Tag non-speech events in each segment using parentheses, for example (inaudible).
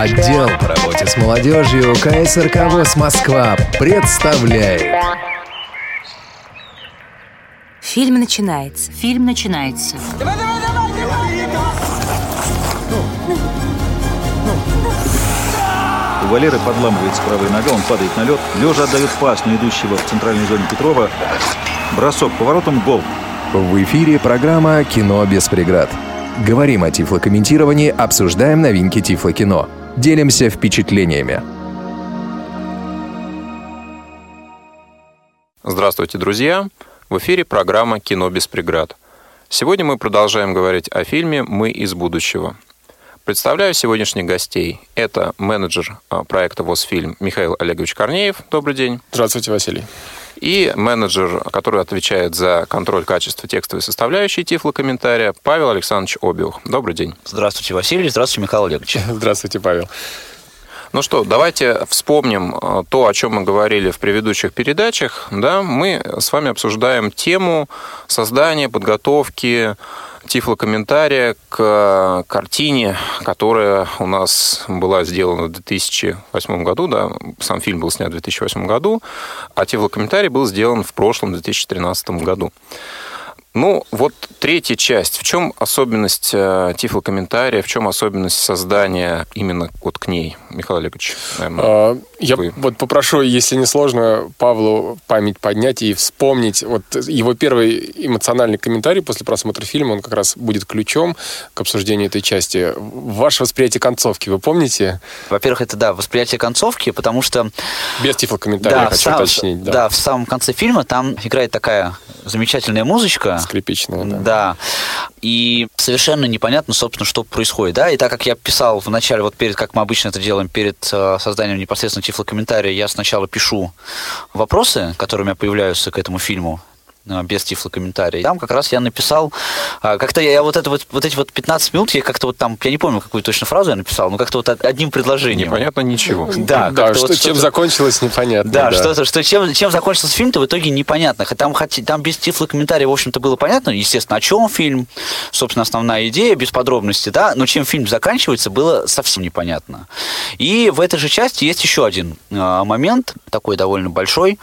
Отдел по работе с молодежью КСРК ВОЗ Москва представляет Фильм начинается. Фильм начинается. У Валеры подламывается правая нога, он падает на лед. Лежа отдает пас на идущего в центральной зоне Петрова. Бросок поворотом, гол. В эфире программа «Кино без преград». Говорим о тифлокомментировании, обсуждаем новинки тифлокино. Делимся впечатлениями. Здравствуйте, друзья! В эфире программа «Кино без преград». Сегодня мы продолжаем говорить о фильме «Мы из будущего». Представляю сегодняшних гостей. Это менеджер а, проекта «Восфильм» Михаил Олегович Корнеев. Добрый день. Здравствуйте, Василий. И менеджер, который отвечает за контроль качества текстовой составляющей тифлокомментария, Павел Александрович Обиух. Добрый день. Здравствуйте, Василий. Здравствуйте, Михаил Олегович. Здравствуйте, Павел. Ну что, давайте вспомним э, то, о чем мы говорили в предыдущих передачах. Да, мы с вами обсуждаем тему создания, подготовки тифлокомментария к картине, которая у нас была сделана в 2008 году, да, сам фильм был снят в 2008 году, а тифлокомментарий был сделан в прошлом 2013 году. Ну, вот третья часть. В чем особенность э, тифлокомментария, в чем особенность создания именно вот к ней, Михаил Олегович? Наверное, а, я вы. вот попрошу, если не сложно, Павлу память поднять и вспомнить. Вот его первый эмоциональный комментарий после просмотра фильма, он как раз будет ключом к обсуждению этой части. Ваше восприятие концовки, вы помните? Во-первых, это, да, восприятие концовки, потому что... Без тифлокомментария, да, хочу сам, уточнить. Да. да, в самом конце фильма там играет такая замечательная музычка, скрипичная, да. Да. И совершенно непонятно, собственно, что происходит, да. И так как я писал в начале, вот перед, как мы обычно это делаем, перед э, созданием непосредственно тифлокомментария, я сначала пишу вопросы, которые у меня появляются к этому фильму, без тифлокомментария. Там как раз я написал, а, как-то я, я вот, это вот, вот эти вот 15 минут, я как-то вот там, я не помню, какую точно фразу я написал, но как-то вот одним предложением. Непонятно ничего. (laughs) Да, да что, вот чем закончилось, непонятно. Да, да. что-то, что чем, чем закончился фильм-то в итоге непонятно. Там, там без тифлокомментария, в общем-то, было понятно, естественно, о чем фильм, собственно, основная идея, без подробностей, да, но чем фильм заканчивается, было совсем непонятно. И в этой же части есть еще один э, момент, такой довольно большой,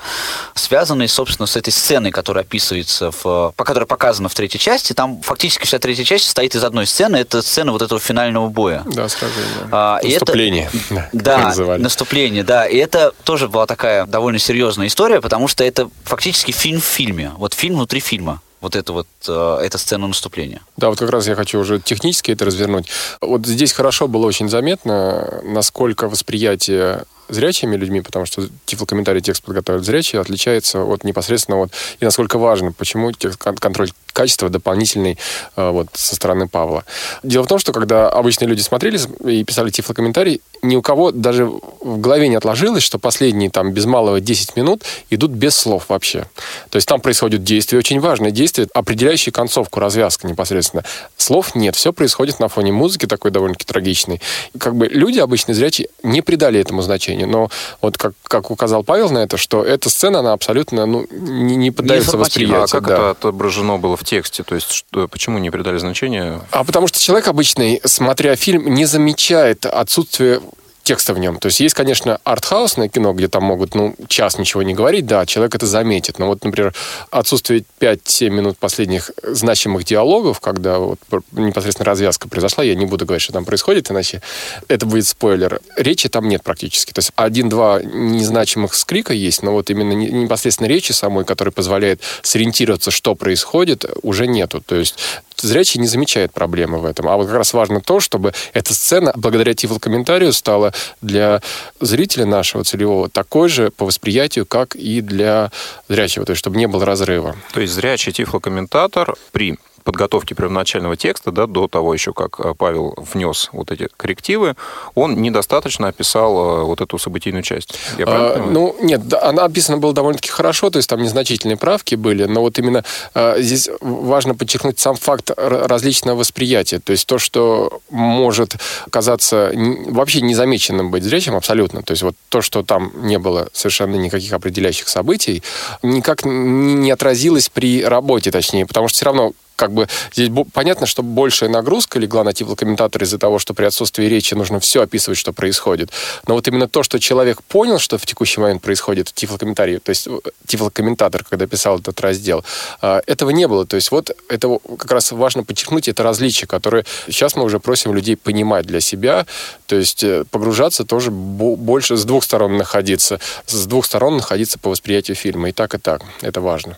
связанный, собственно, с этой сценой, которая описывается, в, по которой показано в третьей части. Там фактически вся третья часть состоит из одной сцены. Это сцена вот этого финального боя. Да, сражение. А, наступление. (laughs) (laughs) Это, да, наступление, да. И это тоже была такая довольно серьезная история, потому что это фактически фильм в фильме. Вот фильм внутри фильма вот это вот, э, эта сцена наступления. Да, вот как раз я хочу уже технически это развернуть. Вот здесь хорошо было очень заметно, насколько восприятие зрячими людьми, потому что тифлокомментарий текст подготовит зрячие, отличается от непосредственно вот и насколько важно, почему контроль качества дополнительный э, вот со стороны Павла. Дело в том, что когда обычные люди смотрели и писали тифлокомментарий, ни у кого даже в голове не отложилось, что последние там без малого 10 минут идут без слов вообще. То есть там происходит действие, очень важное действие, определяющее концовку, развязка непосредственно. Слов нет, все происходит на фоне музыки такой довольно-таки трагичной. Как бы люди обычные зрячие не придали этому значения, но вот как, как указал Павел на это, что эта сцена, она абсолютно ну, не, не поддается восприятию. А как да. это отображено было в тексте? То есть что, почему не придали значения? А потому что человек обычный, смотря фильм, не замечает отсутствие текста в нем. То есть есть, конечно, артхаусное кино, где там могут, ну, час ничего не говорить, да, человек это заметит. Но вот, например, отсутствие 5-7 минут последних значимых диалогов, когда вот непосредственно развязка произошла, я не буду говорить, что там происходит, иначе это будет спойлер. Речи там нет практически. То есть один-два незначимых скрика есть, но вот именно непосредственно речи самой, которая позволяет сориентироваться, что происходит, уже нету. То есть зрячий не замечает проблемы в этом. А вот как раз важно то, чтобы эта сцена, благодаря тифлокомментарию, стала для зрителя нашего целевого такой же по восприятию, как и для зрячего, то есть чтобы не было разрыва. То есть зрячий тифлокомментатор при подготовки первоначального текста, да, до того еще, как э, Павел внес вот эти коррективы, он недостаточно описал э, вот эту событийную часть. Я а, ну, нет, она описана была довольно-таки хорошо, то есть там незначительные правки были, но вот именно а, здесь важно подчеркнуть сам факт различного восприятия, то есть то, что может казаться вообще незамеченным быть зрячим, абсолютно, то есть вот то, что там не было совершенно никаких определяющих событий, никак не отразилось при работе, точнее, потому что все равно как бы здесь понятно, что большая нагрузка легла на тифлокомментатора из-за того, что при отсутствии речи нужно все описывать, что происходит. Но вот именно то, что человек понял, что в текущий момент происходит, тифлокомментарий, то есть э, тифлокомментатор, когда писал этот раздел, э, этого не было. То есть вот это как раз важно подчеркнуть, это различие, которое сейчас мы уже просим людей понимать для себя, то есть э, погружаться тоже больше с двух сторон находиться, с двух сторон находиться по восприятию фильма. И так, и так. Это важно.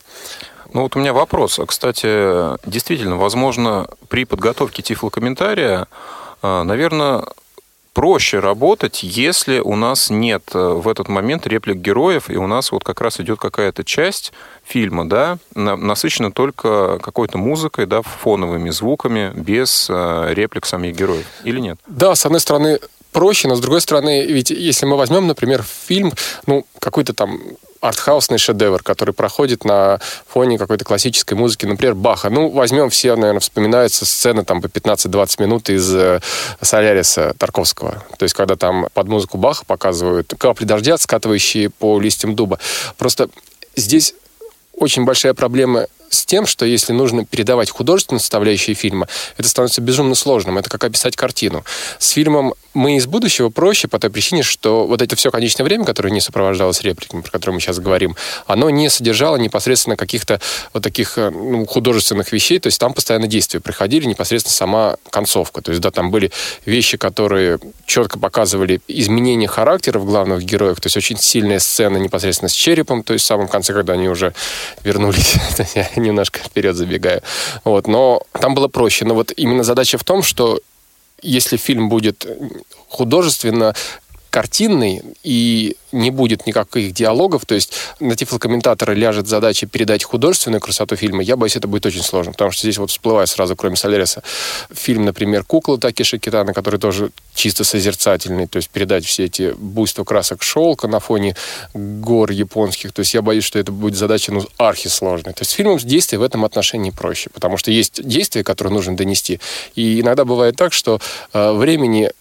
Ну вот у меня вопрос. Кстати, действительно, возможно, при подготовке тифлокомментария, а, наверное, проще работать, если у нас нет э, в этот момент реплик героев, и у нас вот как раз идет какая-то часть фильма, да, насыщена только какой-то музыкой, да, фоновыми звуками, без реплик самих героев, или нет? Да, с одной стороны, проще, но с другой стороны, ведь если мы возьмем, например, фильм, ну, какой-то там артхаусный шедевр, который проходит на фоне какой-то классической музыки, например, Баха. Ну, возьмем все, наверное, вспоминаются сцены там по 15-20 минут из э, Соляриса Тарковского. То есть, когда там под музыку Баха показывают капли дождя, скатывающие по листьям дуба. Просто здесь очень большая проблема с тем, что если нужно передавать художественную составляющую фильма, это становится безумно сложным. Это как описать картину. С фильмом «Мы из будущего» проще по той причине, что вот это все конечное время, которое не сопровождалось репликами, про которые мы сейчас говорим, оно не содержало непосредственно каких-то вот таких э, ну, художественных вещей, то есть там постоянно действия проходили, непосредственно сама концовка. То есть, да, там были вещи, которые четко показывали изменение характеров главных героев, то есть очень сильная сцена непосредственно с черепом, то есть в самом конце, когда они уже вернулись (laughs) (laughs) немножко вперед забегаю. Вот, но там было проще. Но вот именно задача в том, что если фильм будет художественно картинный и не будет никаких диалогов, то есть на тифлокомментатора ляжет задача передать художественную красоту фильма, я боюсь, это будет очень сложно, потому что здесь вот всплывает сразу, кроме Соляриса, фильм, например, «Кукла» Такиши Китана, который тоже чисто созерцательный, то есть передать все эти буйства красок шелка на фоне гор японских, то есть я боюсь, что это будет задача, ну, архисложная. То есть фильмом действия в этом отношении проще, потому что есть действия, которые нужно донести, и иногда бывает так, что э, времени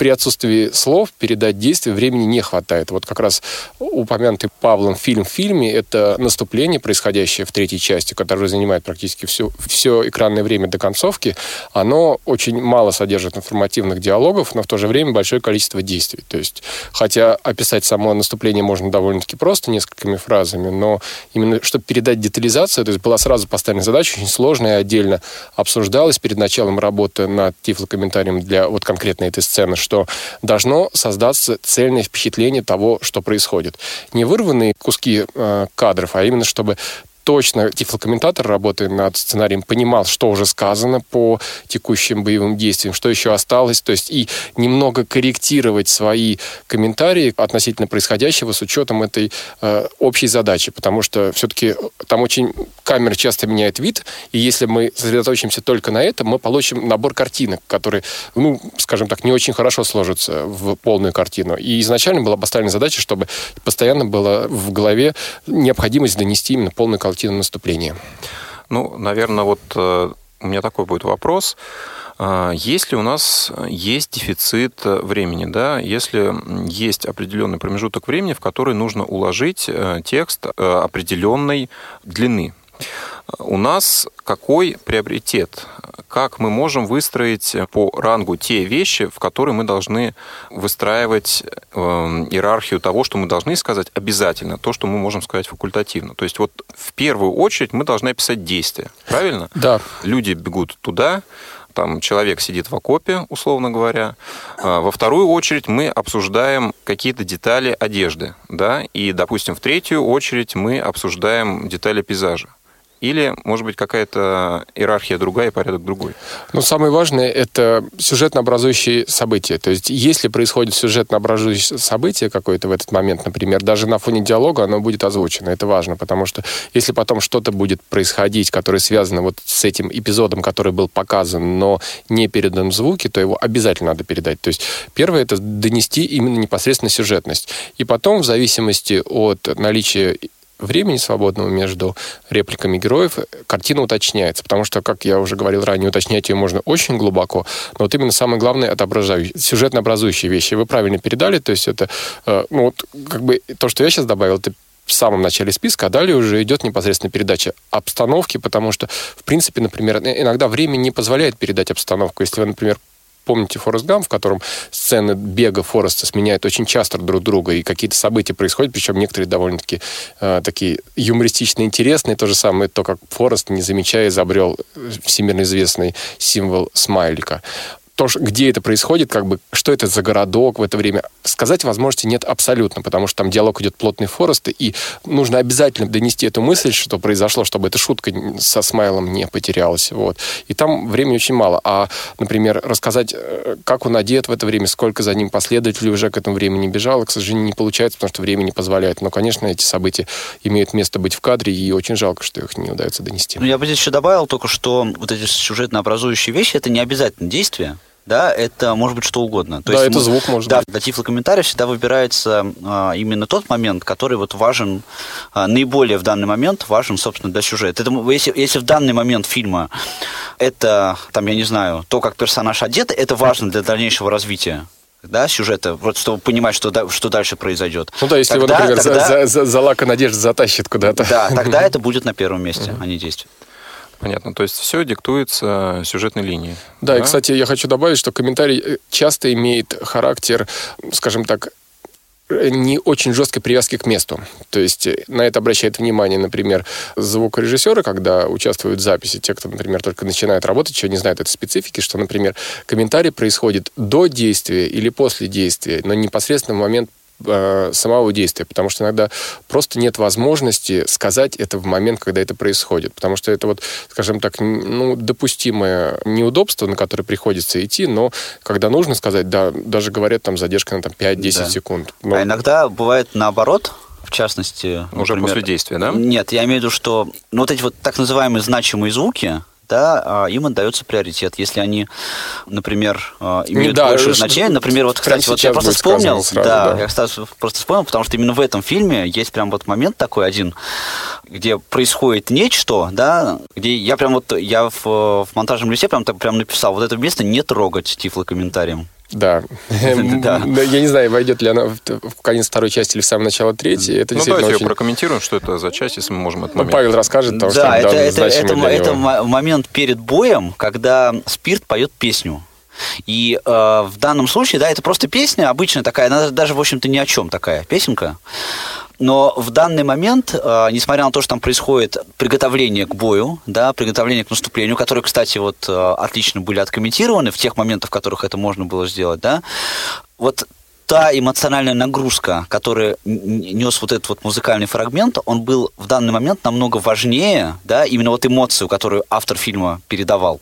при отсутствии слов передать действие времени не хватает. Вот как раз упомянутый Павлом фильм в фильме — это наступление, происходящее в третьей части, которое занимает практически все, все экранное время до концовки. Оно очень мало содержит информативных диалогов, но в то же время большое количество действий. То есть, хотя описать само наступление можно довольно-таки просто, несколькими фразами, но именно чтобы передать детализацию, то есть была сразу поставлена задача, очень сложная, отдельно обсуждалась перед началом работы над тифлокомментарием для вот конкретно этой сцены, что должно создаться цельное впечатление того, что происходит. Не вырванные куски э, кадров, а именно чтобы точно тифлокомментатор, работая над сценарием, понимал, что уже сказано по текущим боевым действиям, что еще осталось, то есть и немного корректировать свои комментарии относительно происходящего с учетом этой э, общей задачи, потому что все-таки там очень камера часто меняет вид, и если мы сосредоточимся только на этом, мы получим набор картинок, которые, ну, скажем так, не очень хорошо сложатся в полную картину. И изначально была поставлена задача, чтобы постоянно была в голове необходимость донести именно полную картину картина наступления? Ну, наверное, вот э, у меня такой будет вопрос. А, если у нас есть дефицит времени, да, если есть определенный промежуток времени, в который нужно уложить э, текст э, определенной длины, у нас какой приоритет? Как мы можем выстроить по рангу те вещи, в которые мы должны выстраивать э, иерархию того, что мы должны сказать обязательно, то, что мы можем сказать факультативно. То есть вот в первую очередь мы должны описать действия, правильно? Да. Люди бегут туда, там человек сидит в окопе, условно говоря. А во вторую очередь мы обсуждаем какие-то детали одежды, да, и, допустим, в третью очередь мы обсуждаем детали пейзажа. Или, может быть, какая-то иерархия другая и порядок другой? Ну, самое важное – это сюжетно-образующие события. То есть, если происходит сюжетно-образующее событие какое-то в этот момент, например, даже на фоне диалога оно будет озвучено. Это важно, потому что если потом что-то будет происходить, которое связано вот с этим эпизодом, который был показан, но не передан в звуке, то его обязательно надо передать. То есть, первое – это донести именно непосредственно сюжетность. И потом, в зависимости от наличия времени свободного между репликами героев, картина уточняется. Потому что, как я уже говорил ранее, уточнять ее можно очень глубоко, но вот именно самое главное — это сюжетно-образующие вещи. Вы правильно передали, то есть это, э, ну вот, как бы то, что я сейчас добавил, это в самом начале списка, а далее уже идет непосредственно передача обстановки, потому что, в принципе, например, иногда время не позволяет передать обстановку. Если вы, например, помните Форест Гам, в котором сцены бега Фореста сменяют очень часто друг друга, и какие-то события происходят, причем некоторые довольно-таки э, такие юмористично интересные. То же самое, то, как Форест, не замечая, изобрел всемирно известный символ смайлика то, где это происходит, как бы, что это за городок в это время, сказать возможности нет абсолютно, потому что там диалог идет плотный Форест, и нужно обязательно донести эту мысль, что произошло, чтобы эта шутка со смайлом не потерялась. Вот. И там времени очень мало. А, например, рассказать, э, как он одет в это время, сколько за ним последователей уже к этому времени бежало, к сожалению, не получается, потому что время не позволяет. Но, конечно, эти события имеют место быть в кадре, и очень жалко, что их не удается донести. Ну, я бы здесь еще добавил только, что вот эти сюжетно образующие вещи, это не обязательно действие да, это может быть что угодно. То да, есть, это звук может да, быть. Для тифлокомментария всегда выбирается а, именно тот момент, который вот важен, а, наиболее в данный момент важен, собственно, для сюжета. Это, если, если в данный момент фильма это, там, я не знаю, то, как персонаж одет, это важно для дальнейшего развития да, сюжета, вот чтобы понимать, что, что дальше произойдет. Ну да, если тогда, его, например, тогда, за, за, за лака надежды затащит куда-то. Да, тогда (laughs) это будет на первом месте, а не действие. Понятно. То есть все диктуется сюжетной линией. Да, да, и, кстати, я хочу добавить, что комментарий э, часто имеет характер, скажем так, э, не очень жесткой привязки к месту. То есть э, на это обращает внимание, например, звукорежиссеры, когда участвуют в записи, те, кто, например, только начинает работать, еще не знают этой специфики, что, например, комментарий происходит до действия или после действия, но непосредственно в момент э, самого действия, потому что иногда просто нет возможности сказать это в момент, когда это происходит, потому что это вот, скажем так, ну, допустимое неудобство, на которое приходится идти, но когда нужно сказать, да, даже говорят там задержка на там 5-10 да. секунд. Но... А иногда бывает наоборот, в частности... Уже например, после действия, да? Нет, я имею в виду, что ну, вот эти вот так называемые значимые звуки, да, а им отдается приоритет. Если они, например, а, имеют да, большее значение, например, вот, кстати, вот я просто вспомнил, сразу, да, да, я кстати, просто вспомнил, потому что именно в этом фильме есть прям вот момент такой один, где происходит нечто, да, где я прям вот, я в, в монтажном листе прям, прям написал, вот это место не трогать тифлокомментарием. Да. (laughs) да. Я не знаю, войдет ли она в конец второй части или в самое начало третьей. Это ну, давайте очень... прокомментируем, что это за часть, если мы можем этот ну. Павел расскажет, потому да, что это, это, это, это момент перед боем, когда Спирт поет песню. И э, в данном случае, да, это просто песня обычная такая, она даже, в общем-то, ни о чем такая песенка. Но в данный момент, э, несмотря на то, что там происходит приготовление к бою, да, приготовление к наступлению, которые, кстати, вот э, отлично были откомментированы в тех моментах, в которых это можно было сделать, да, вот та эмоциональная нагрузка, которая нес вот этот вот музыкальный фрагмент, он был в данный момент намного важнее, да, именно вот эмоцию, которую автор фильма передавал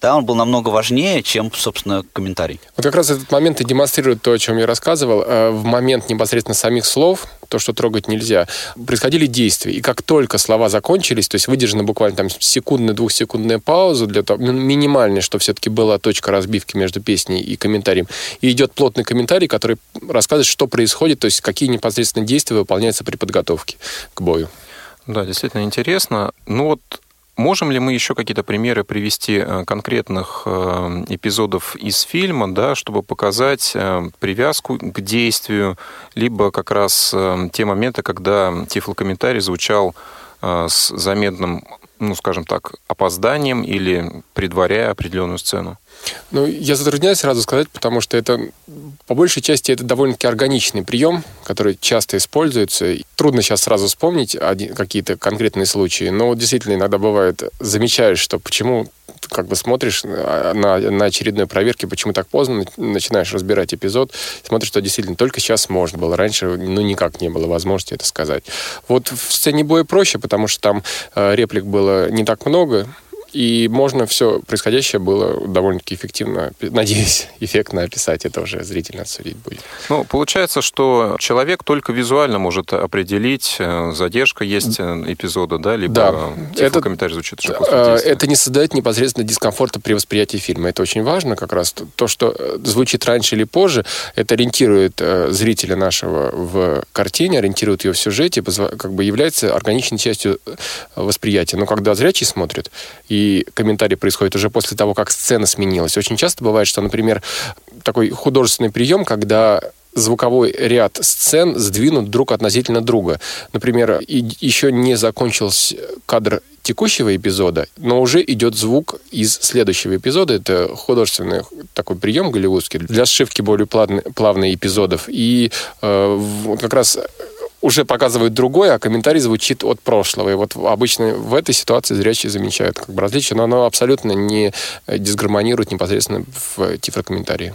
да, он был намного важнее, чем, собственно, комментарий. Вот как раз этот момент и демонстрирует то, о чем я рассказывал. Э, в момент непосредственно самих слов, то, что трогать нельзя, происходили действия. И как только слова закончились, то есть выдержана буквально там секундная, двухсекундная пауза для того, минимальная, что все-таки была точка разбивки между песней и комментарием, и идет плотный комментарий, который рассказывает, что происходит, то есть какие непосредственно действия выполняются при подготовке к бою. Да, действительно интересно. Ну вот Можем ли мы еще какие-то примеры привести э, конкретных э, эпизодов из фильма, да, чтобы показать э, привязку к действию, либо как раз те моменты, когда тифлокомментарий звучал с заметным, ну, скажем так, опозданием или предваряя определенную сцену? Ну, я затрудняюсь сразу сказать, потому что это, по большей части, это довольно-таки органичный прием, который часто используется. Трудно сейчас сразу вспомнить какие-то конкретные случаи, но действительно иногда бывает, замечаешь, что почему как бы смотришь на, на очередной проверке, почему так поздно, начинаешь разбирать эпизод, смотришь, что действительно только сейчас можно было. Раньше, ну, никак не было возможности это сказать. Вот в сцене боя проще, потому что там э, реплик было не так много, и можно все происходящее было довольно-таки эффективно, надеюсь, (laughs) эффектно описать. Это уже зрительно отсудить будет. Ну, получается, что человек только визуально может определить, э, задержка есть э, эпизода, да, либо да. это, комментарий звучит уже после э, Это не создает непосредственно дискомфорта при восприятии фильма. Это очень важно как раз. То, что звучит раньше или позже, это ориентирует зрителя нашего в картине, ориентирует ее в сюжете, как бы является органичной частью восприятия. Но когда зрячий смотрит, и и комментарий происходит уже после того, как сцена сменилась. Очень часто бывает, что, например, такой художественный прием, когда звуковой ряд сцен сдвинут друг относительно друга. Например, еще не закончился кадр текущего эпизода, но уже идет звук из следующего эпизода. Это художественный такой прием голливудский для сшивки более плавных эпизодов. И э, как раз уже показывают другое, а комментарий звучит от прошлого. И вот обычно в этой ситуации зрячие замечают как бы различие, но оно абсолютно не дисгармонирует непосредственно в тифлокомментарии.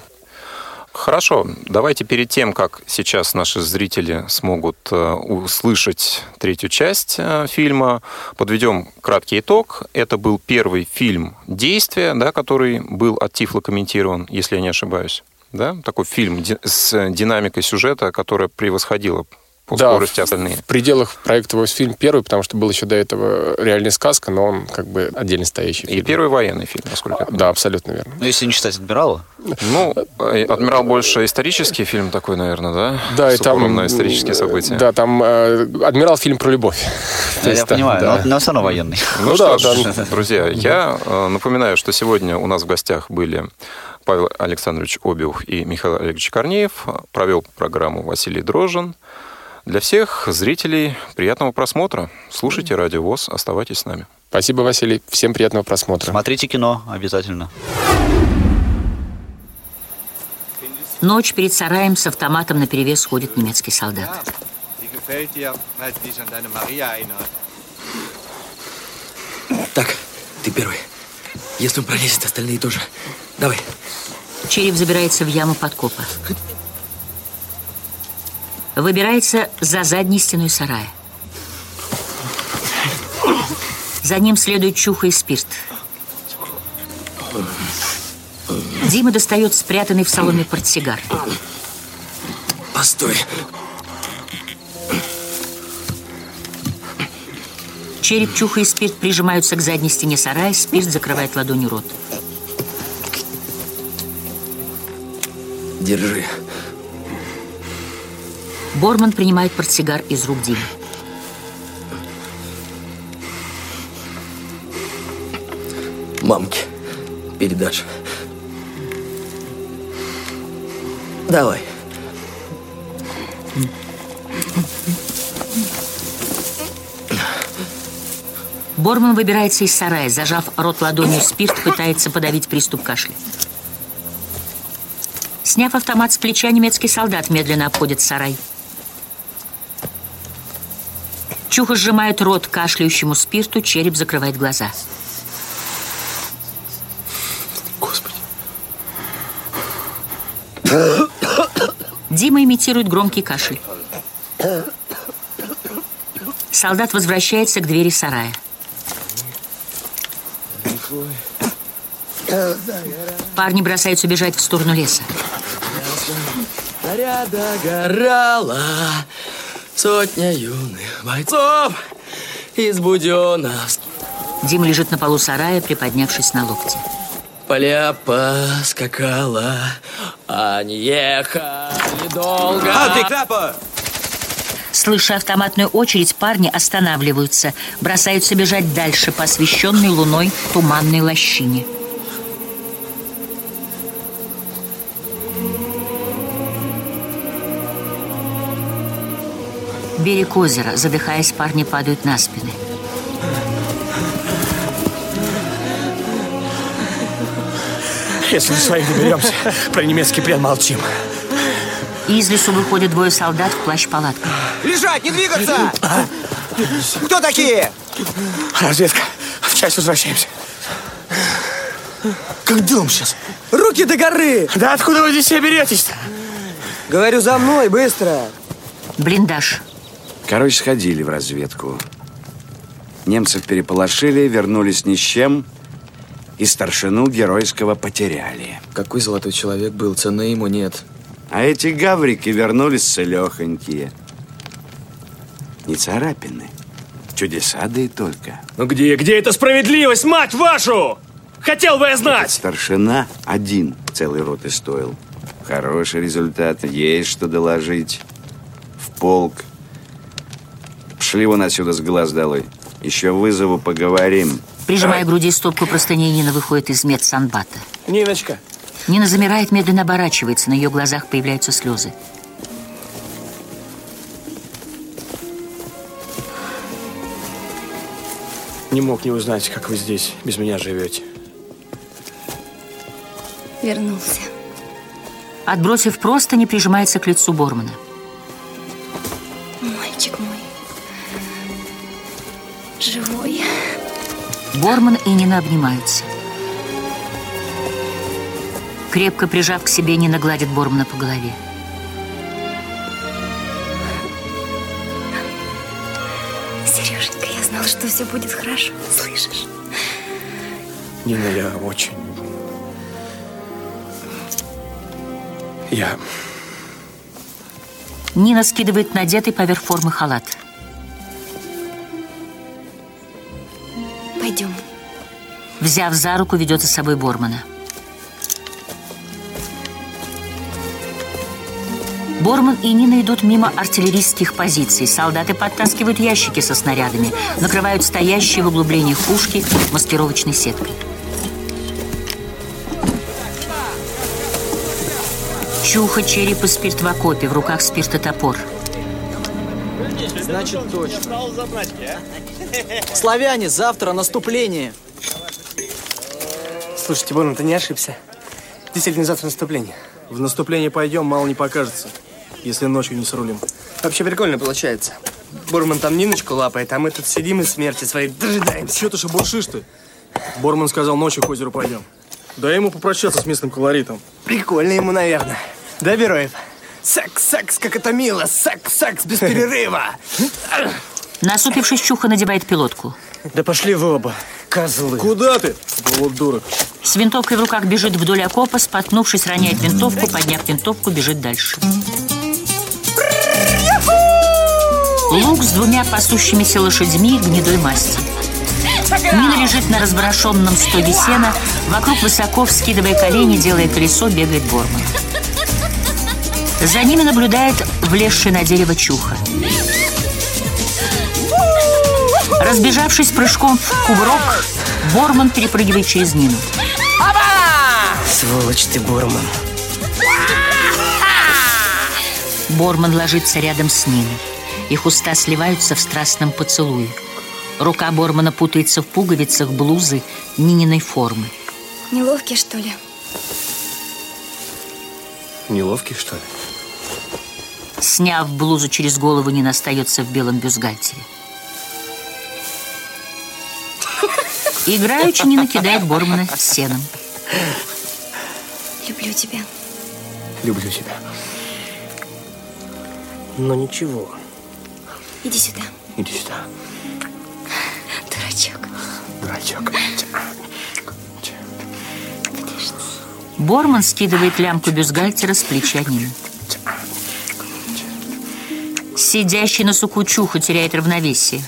Хорошо, давайте перед тем, как сейчас наши зрители смогут э, услышать третью часть э, фильма, подведем краткий итог. Это был первый фильм «Действие», да, который был от Тифла комментирован, если я не ошибаюсь. Да? Такой фильм с динамикой сюжета, которая превосходила по да, скорости остальные. В пределах проекта «Войс фильм» первый, потому что был еще до этого «Реальная сказка», но он как бы отдельно стоящий. И первый военный фильм, насколько я понимаю. Да, абсолютно верно. Ну, если не считать «Адмирала»? Ну, э, «Адмирал» больше исторический фильм такой, наверное, да? Да, и там... на исторические события. Да, там э, «Адмирал» фильм про любовь. (laughs) Я, есть, я да, понимаю, да. но, но все равно военный. Ну, ну что да, ж, да. друзья, я э, напоминаю, что сегодня у нас в гостях были Павел Александрович Обиух и Михаил Олегович Корнеев. Провел программу Василий Дрожин. Для всех зрителей приятного просмотра. Слушайте Радио ВОЗ, оставайтесь с нами. Спасибо, Василий. Всем приятного просмотра. Смотрите кино обязательно. Ночь перед сараем с автоматом на перевес ходит немецкий солдат. Так, ты первый. Если он пролезет, остальные тоже. Давай. Череп забирается в яму подкопа выбирается за задней стеной сарая. За ним следует чуха и спирт. Дима достает спрятанный в соломе портсигар. Постой. Череп, чуха и спирт прижимаются к задней стене сарая, спирт закрывает ладонью рот. Держи. Борман принимает портсигар из рук Димы. Мамке передашь. Давай. Борман выбирается из сарая, зажав рот ладонью спирт, пытается подавить приступ кашля. Сняв автомат с плеча, немецкий солдат медленно обходит сарай. Чуха сжимает рот кашляющему спирту, череп закрывает глаза. Господи. Дима имитирует громкий кашель. Солдат возвращается к двери сарая. Парни бросаются бежать в сторону леса. Заря догорала, Сотня юных бойцов из Буденновск. Дима лежит на полу сарая, приподнявшись на локте. Поля поскакала, а не ехали долго. А, Слыша автоматную очередь, парни останавливаются, бросаются бежать дальше по освещенной луной туманной лощине. Берег озера. Задыхаясь, парни падают на спины. Если до своих доберемся, про немецкий плен молчим. Из лесу выходят двое солдат в плащ-палатках. Лежать, не двигаться! Кто такие? Разведка. В часть возвращаемся. Как дом сейчас? Руки до горы! Да откуда вы здесь все беретесь-то? Говорю, за мной, быстро! Блиндаж. Короче, сходили в разведку. Немцев переполошили, вернулись ни с чем, и старшину геройского потеряли. Какой золотой человек был, цены ему нет. А эти гаврики вернулись целехонькие. Не царапины. Чудеса, да и только. Ну где, где эта справедливость, мать вашу? Хотел бы я знать! Этот старшина один целый рот и стоил. Хороший результат, есть что доложить. В полк Шли вон отсюда с глаз долой. Еще вызову поговорим. Прижимая к груди стопку простыней, Нина выходит из медсанбата. Ниночка! Нина замирает, медленно оборачивается. На ее глазах появляются слезы. Не мог не узнать, как вы здесь без меня живете. Вернулся. Отбросив просто, не прижимается к лицу Бормана. Мальчик мой. Живой. Борман и Нина обнимаются. Крепко прижав к себе, Нина гладит Бормана по голове. Сереженька, я знал, что все будет хорошо. Слышишь? Нина, я очень... Я... Нина скидывает надетый поверх формы халат. Взяв за руку, ведет за собой Бормана. Борман и Нина идут мимо артиллерийских позиций. Солдаты подтаскивают ящики со снарядами, накрывают стоящие в углублениях пушки маскировочной сеткой. Чуха, череп и спирт в окопе, в руках спиртотопор. Значит, точно. Славяне, завтра наступление. Слушайте, Борн, ты не ошибся. Действительно, завтра наступление. В наступление пойдем, мало не покажется, если ночью не срулим. Вообще прикольно получается. Борман там Ниночку лапает, а мы тут сидим и смерти своей дожидаемся. Че ты шебуршишь ты? Борман сказал, ночью к озеру пойдем. Дай ему попрощаться с местным колоритом. Прикольно ему, наверное. Да, Бероев? Секс, секс, как это мило! Секс, секс, без перерыва! Насупившись, Чуха надевает пилотку. Да пошли вы оба, козлы. Куда ты? Полудурок. С винтовкой в руках бежит вдоль окопа, споткнувшись, роняет винтовку, подняв винтовку, бежит дальше. Лук с двумя пасущимися лошадьми гнедой масти. Нина лежит на разброшенном стоге сена, вокруг высоко, вскидывая колени, делая колесо, бегает Борман. За ними наблюдает влезший на дерево Чуха. Разбежавшись прыжком в кувырок, Борман перепрыгивает через Нину. Сволочь ты, Борман. Борман ложится рядом с Ниной. Их уста сливаются в страстном поцелуе. Рука Бормана путается в пуговицах блузы Нининой формы. Неловкий, что ли? Неловкий, что ли? Сняв блузу через голову, Нина остается в белом бюстгальтере. Играючи, Нина кидает Бормана сеном. Люблю тебя. Люблю тебя. Но ничего. Иди сюда, Иди сюда, дурачок. дурачок. Борман скидывает лямку бюстгальтера с плеча Нины. Сидящий на суку Чуха теряет равновесие.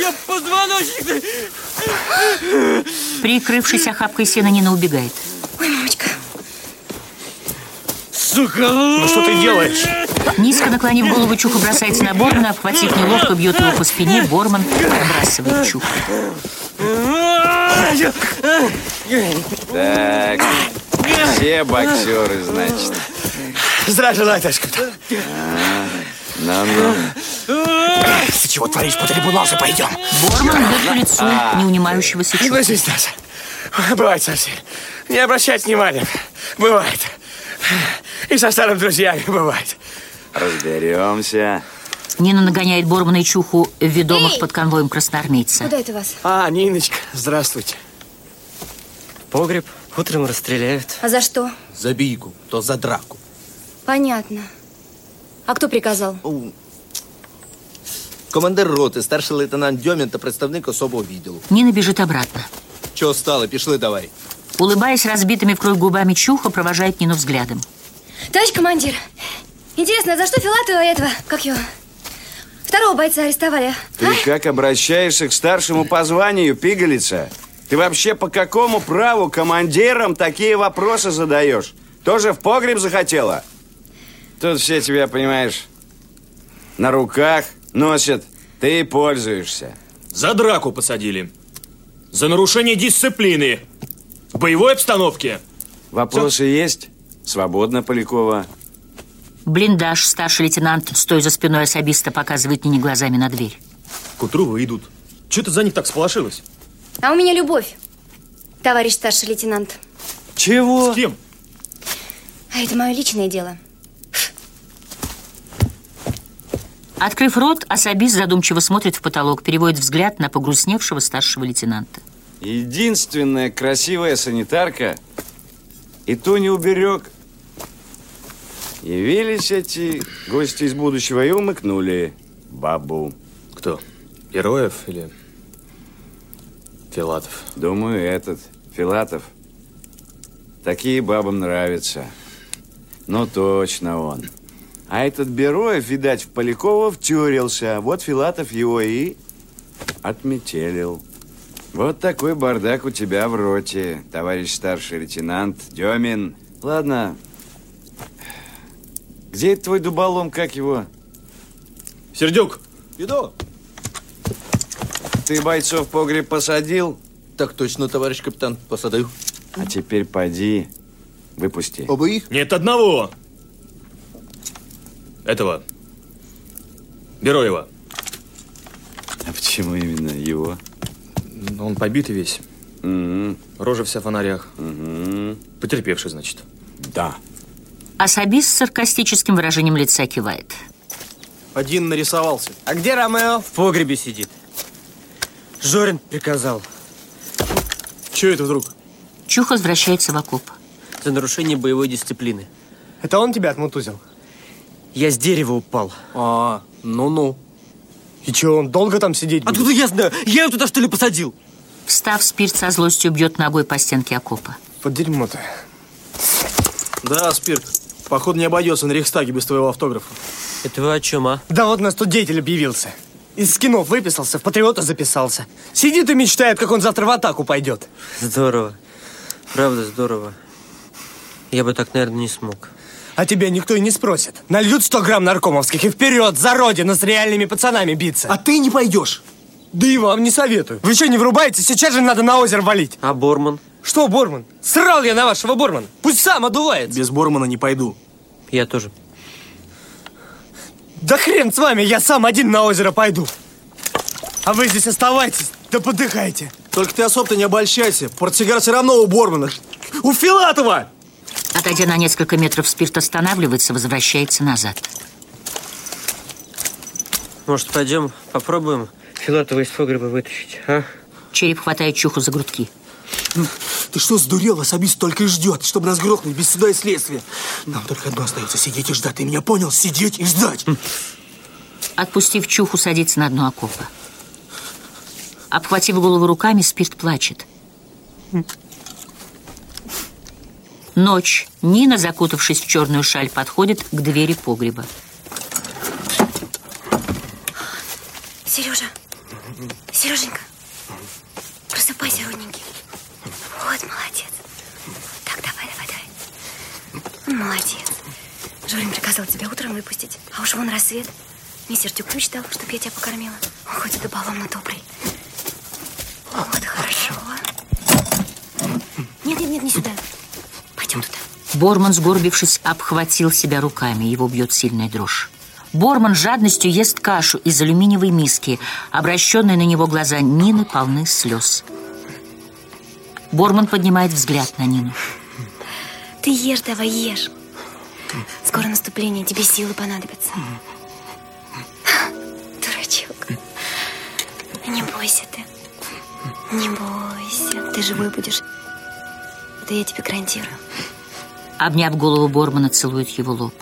Я позвоночник. Прикрывшись охапкой сена, Нина убегает. Ой, мамочка. Сука! Ну что ты делаешь? Низко наклонив голову, Чуха бросается на Бормана, обхватив неловко, бьет его по спине. Борман отбрасывает Чуха. Так, все боксеры, значит. Здравия желаю, товарищ капитан. Ну-ну. Ты чего творишь? По трибунал же пойдем. Борман бьет по лицу неунимающегося Не Чуха. глазись, Стаса. Бывает совсем. Не обращать внимания. Бывает. И со старыми друзьями бывает. Разберемся. Нина нагоняет Бормана и Чуху в ведомых Эй! под конвоем красноармейца. Куда это вас? А, Ниночка, здравствуйте. Погреб утром расстреляют. А за что? За бійку, то за драку. Понятно. А кто приказал? Командир роти, старший лейтенант Дьомін та представник особого відділу. Нина бежит обратно. Чого стали? Пішли давай. Улыбаясь разбитыми в кровь губами Чуха, провожает Нину взглядом. Товарищ командир, интересно, а за что Филатова этого, как его, второго бойца арестовали? Ты как обращаешься к старшему по званию, пигалица? Ты вообще по какому праву командирам такие вопросы задаешь? Тоже в погреб захотела? Тут все тебя, понимаешь, на руках носят. Ты пользуешься. За драку посадили. За нарушение дисциплины. В боевой обстановке. Вопросы есть? Свободно, Полякова. Блиндаж. Старший лейтенант, стоя за спиной особиста, показывает Нине глазами на дверь. К утру выйдут. Че ты за них так сполошилась? А у меня любовь, товарищ старший лейтенант. Чего? С кем? А это мое личное дело. Открыв рот, особист задумчиво смотрит в потолок, переводит взгляд на погрустневшего старшего лейтенанта. Единственная красивая санитарка и то не уберег. Явились эти гости из будущего и умыкнули бабу. Кто? Героев или Филатов? Думаю, этот, Филатов. Такие бабам нравятся. Ну, точно он. А этот Бероев, видать, в Полякова втюрился. Вот Филатов его и отметелил. Вот такой бардак у тебя в роте, товарищ старший лейтенант Демин. Ладно. Где это твой дуболом, как его? Сердюк. Иду. Ты бойцов в погреб посадил? Так точно, товарищ капитан, посадил. А теперь поди, выпусти. Оба их? Нет, одного. Этого. Бероева. А почему именно его? Он побитый весь. Угу. Рожа вся в фонарях. Угу. Потерпевший, значит. Да. Особист с саркастическим выражением лица кивает. Один нарисовался. А где Ромео? В погребе сидит. Жорин приказал. Че это вдруг? Чух возвращается в окоп. За нарушение боевой дисциплины. Это он тебя отмутузил? Я с дерева упал. А, ну-ну. И че, он долго там сидеть будет? Откуда я знаю? Я его туда что ли посадил? Встав, Спирт со злостью бьет ногой по стенке окопа. Под дерьмо-то. Да, Спирт. Походу не обойдется на Рейхстаге без твоего автографа. Это вы о чем, а? Да вот у нас тут деятель объявился. Из скинов выписался, в патриота записался. Сидит и мечтает, как он завтра в атаку пойдет. Здорово. Правда, здорово. Я бы так, наверное, не смог. А тебя никто и не спросит. Нальют 100 грамм наркомовских и вперед, за родину, с реальными пацанами биться. А ты не пойдешь. Да и вам не советую. Вы что, не врубаете? Сейчас же надо на озеро валить. А Борман? Что Борман? Срал я на вашего Бормана. Пусть сам одувается. Без Бормана не пойду. Я тоже. Да хрен с вами, я сам один на озеро пойду. А вы здесь оставайтесь, да подыхайте. Только ты особо-то не обольщайся. Портсигар все равно у Бормана. У Филатова! Отойдя на несколько метров, Спирт останавливается, возвращается назад. Может, пойдем попробуем Филатова из погреба вытащить, а? Череп хватает Чуху за грудки. Ты что, сдурел? Особист только и ждет, чтобы нас грохнуть без суда и следствия. Нам только одно остается сидеть и ждать. Ты меня понял? Сидеть и ждать. Отпустив Чуху, садится на дно окопа. Обхватив голову руками, Спирт плачет. Ночь. Нина, закутавшись в черную шаль, подходит к двери погреба. Сережа, Сереженька, просыпайся, родненький. Вот, молодец. Так, давай, давай, давай. Молодец. Жорин приказал тебя утром выпустить, а уж вон рассвет. Сердюк ключ дал, чтобы я тебя покормила. Он хоть и добалом, но добрый. Вот, хорошо. Нет, нет, нет, не сюда. Пойдем туда. Борман, сгорбившись, обхватил себя руками. Его бьет сильная дрожь. Борман жадностью ест кашу из алюминиевой миски. Обращенные на него глаза Нины полны слез. Борман поднимает взгляд на Нину. Ты ешь давай, ешь. Скоро наступление, тебе силы понадобятся. Дурачок. Не бойся ты. Не бойся. Ты живой будешь. Это я тебе гарантирую. Обняв голову Бормана, целует его лоб.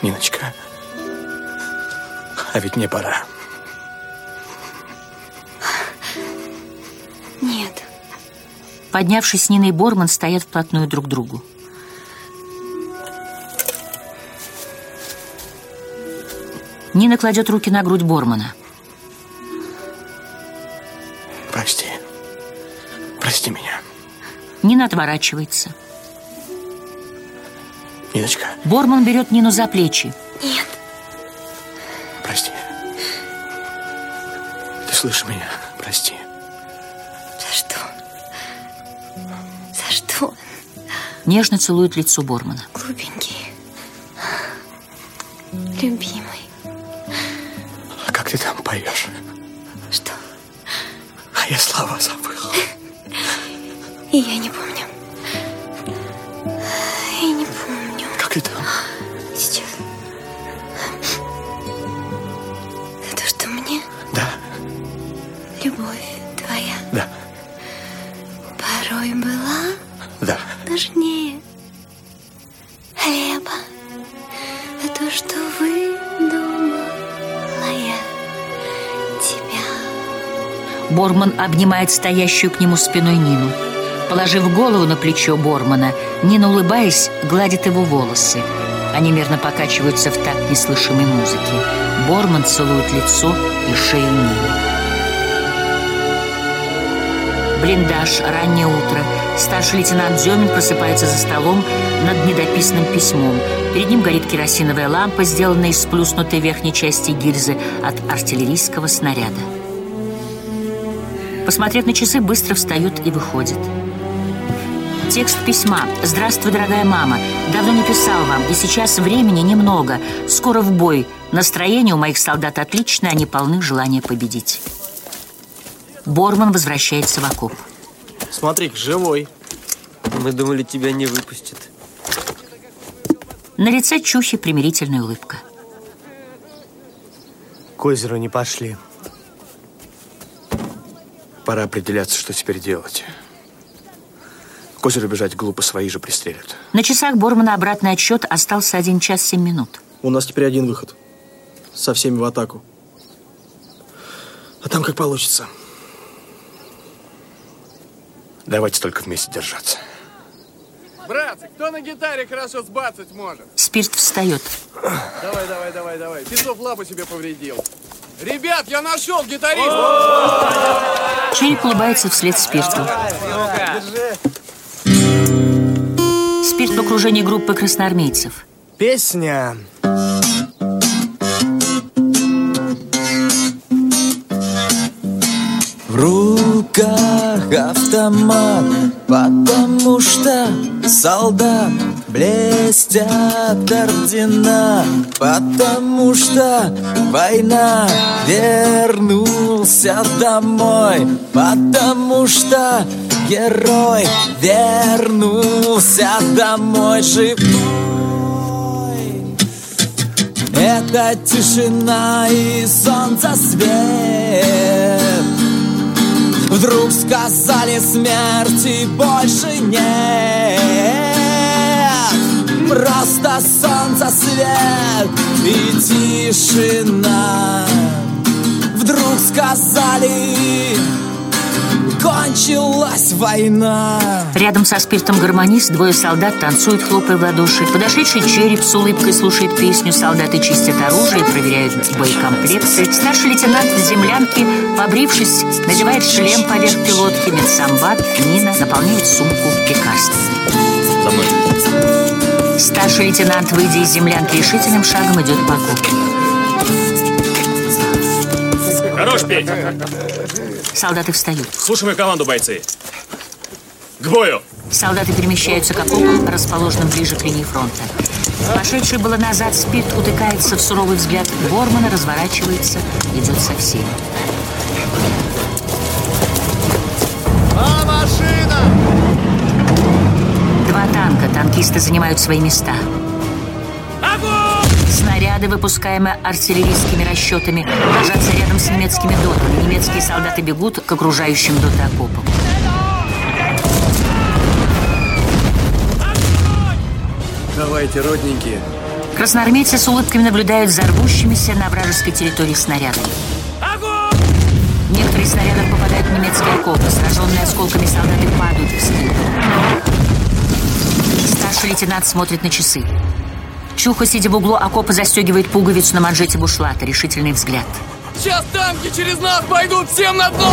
Ниночка, а ведь мне пора. Нет. Поднявшись, Нина и Борман стоят вплотную друг к другу. Нина кладет руки на грудь Бормана. Прости меня. Нина отворачивается. Ниночка, Борман берет Нину за плечи. Нет. прости. Ты слышишь меня? Прости. За что? За что? нежно целует лицо Бормана. Глупенький. Любимый. А как ты там поешь? Что? А я слова забыл. И я не помню. Я не помню. Как там? Сейчас. Это что мне? Да. Любовь твоя. Да. Порой была Да. нежнее хлеба. А то, что тебя. Борман обнимает стоящую к нему спиной Нину. Положив голову на плечо Бормана, Нина, улыбаясь, гладит его волосы. Они мерно покачиваются в такт неслышимой музыки. Борман целует лицо и шею Нины. Блиндаж, раннее утро. Старший лейтенант Демин просыпается за столом над недописанным письмом. Перед ним горит керосиновая лампа, сделанная из сплюснутой верхней части гильзы от артиллерийского снаряда. Посмотрев на часы, быстро встает и выходит. Текст письма. «Здравствуй, дорогая мама. Давно не писал вам, и сейчас времени немного. Скоро в бой. Настроение у моих солдат отличное, они полны желания победить». Борман возвращается в окоп. Смотри, живой. Мы думали, тебя не выпустят. На лице Чухи примирительная улыбка. К озеру не пошли. Пора определяться, что теперь делать. К озеру бежать глупо, свои же пристрелят. На часах Бормана обратный отсчет остался 1 час 7 минут. У нас теперь один выход. Со всеми в атаку. А там как получится. Давайте только вместе держаться. Братцы, кто на гитаре хорошо сбацать может? Спирт встает. Давай, давай, давай, давай. Песов лапу себе повредил. Ребят, я нашел гитариста! Череп улыбается вслед спирту. Спирт в окружении группы красноармейцев. Песня. В руках автомат, потому что солдат блестят ордена, потому что война вернулся домой, потому что герой вернулся домой живой. Это тишина и солнце свет. Вдруг сказали смерти больше нет. Просто солнце свет и тишина. Вдруг сказали Кончилась война Рядом со спиртом гармонист двое солдат танцуют, хлопая в ладоши. Подошедший череп с улыбкой слушает песню. Солдаты чистят оружие, проверяют боекомплекты. Старший лейтенант в землянке, побрившись, надевает шлем поверх пилотки. Медсамбат Нина наполняет сумку лекарствами. За мной. Старший лейтенант, выйдя из землянки, решительным шагом идет по окопу. Хорош петь! Солдаты встают. Слушай мою команду, бойцы. К бою! Солдаты перемещаются к окопам, расположенным ближе к линии фронта. Пошедший было назад спирт утыкается в суровый взгляд Бормана, разворачивается, идет со всеми. А машина! Два танка, танкисты занимают свои места. Снаряды, выпускаемые артиллерийскими расчетами, ложатся рядом с немецкими дотами. Немецкие солдаты бегут к окружающим доты окопам. Давайте, родненькие. Красноармейцы с улыбками наблюдают за рвущимися на вражеской территории снарядами. Некоторые снаряды попадают в немецкие окопы. Сраженные осколками солдаты падают в стену. Старший лейтенант смотрит на часы. Чуха, сидя в углу окопа, застегивает пуговицу на манжете бушлата. Решительный взгляд. Сейчас танки через нас пойдут, всем на дно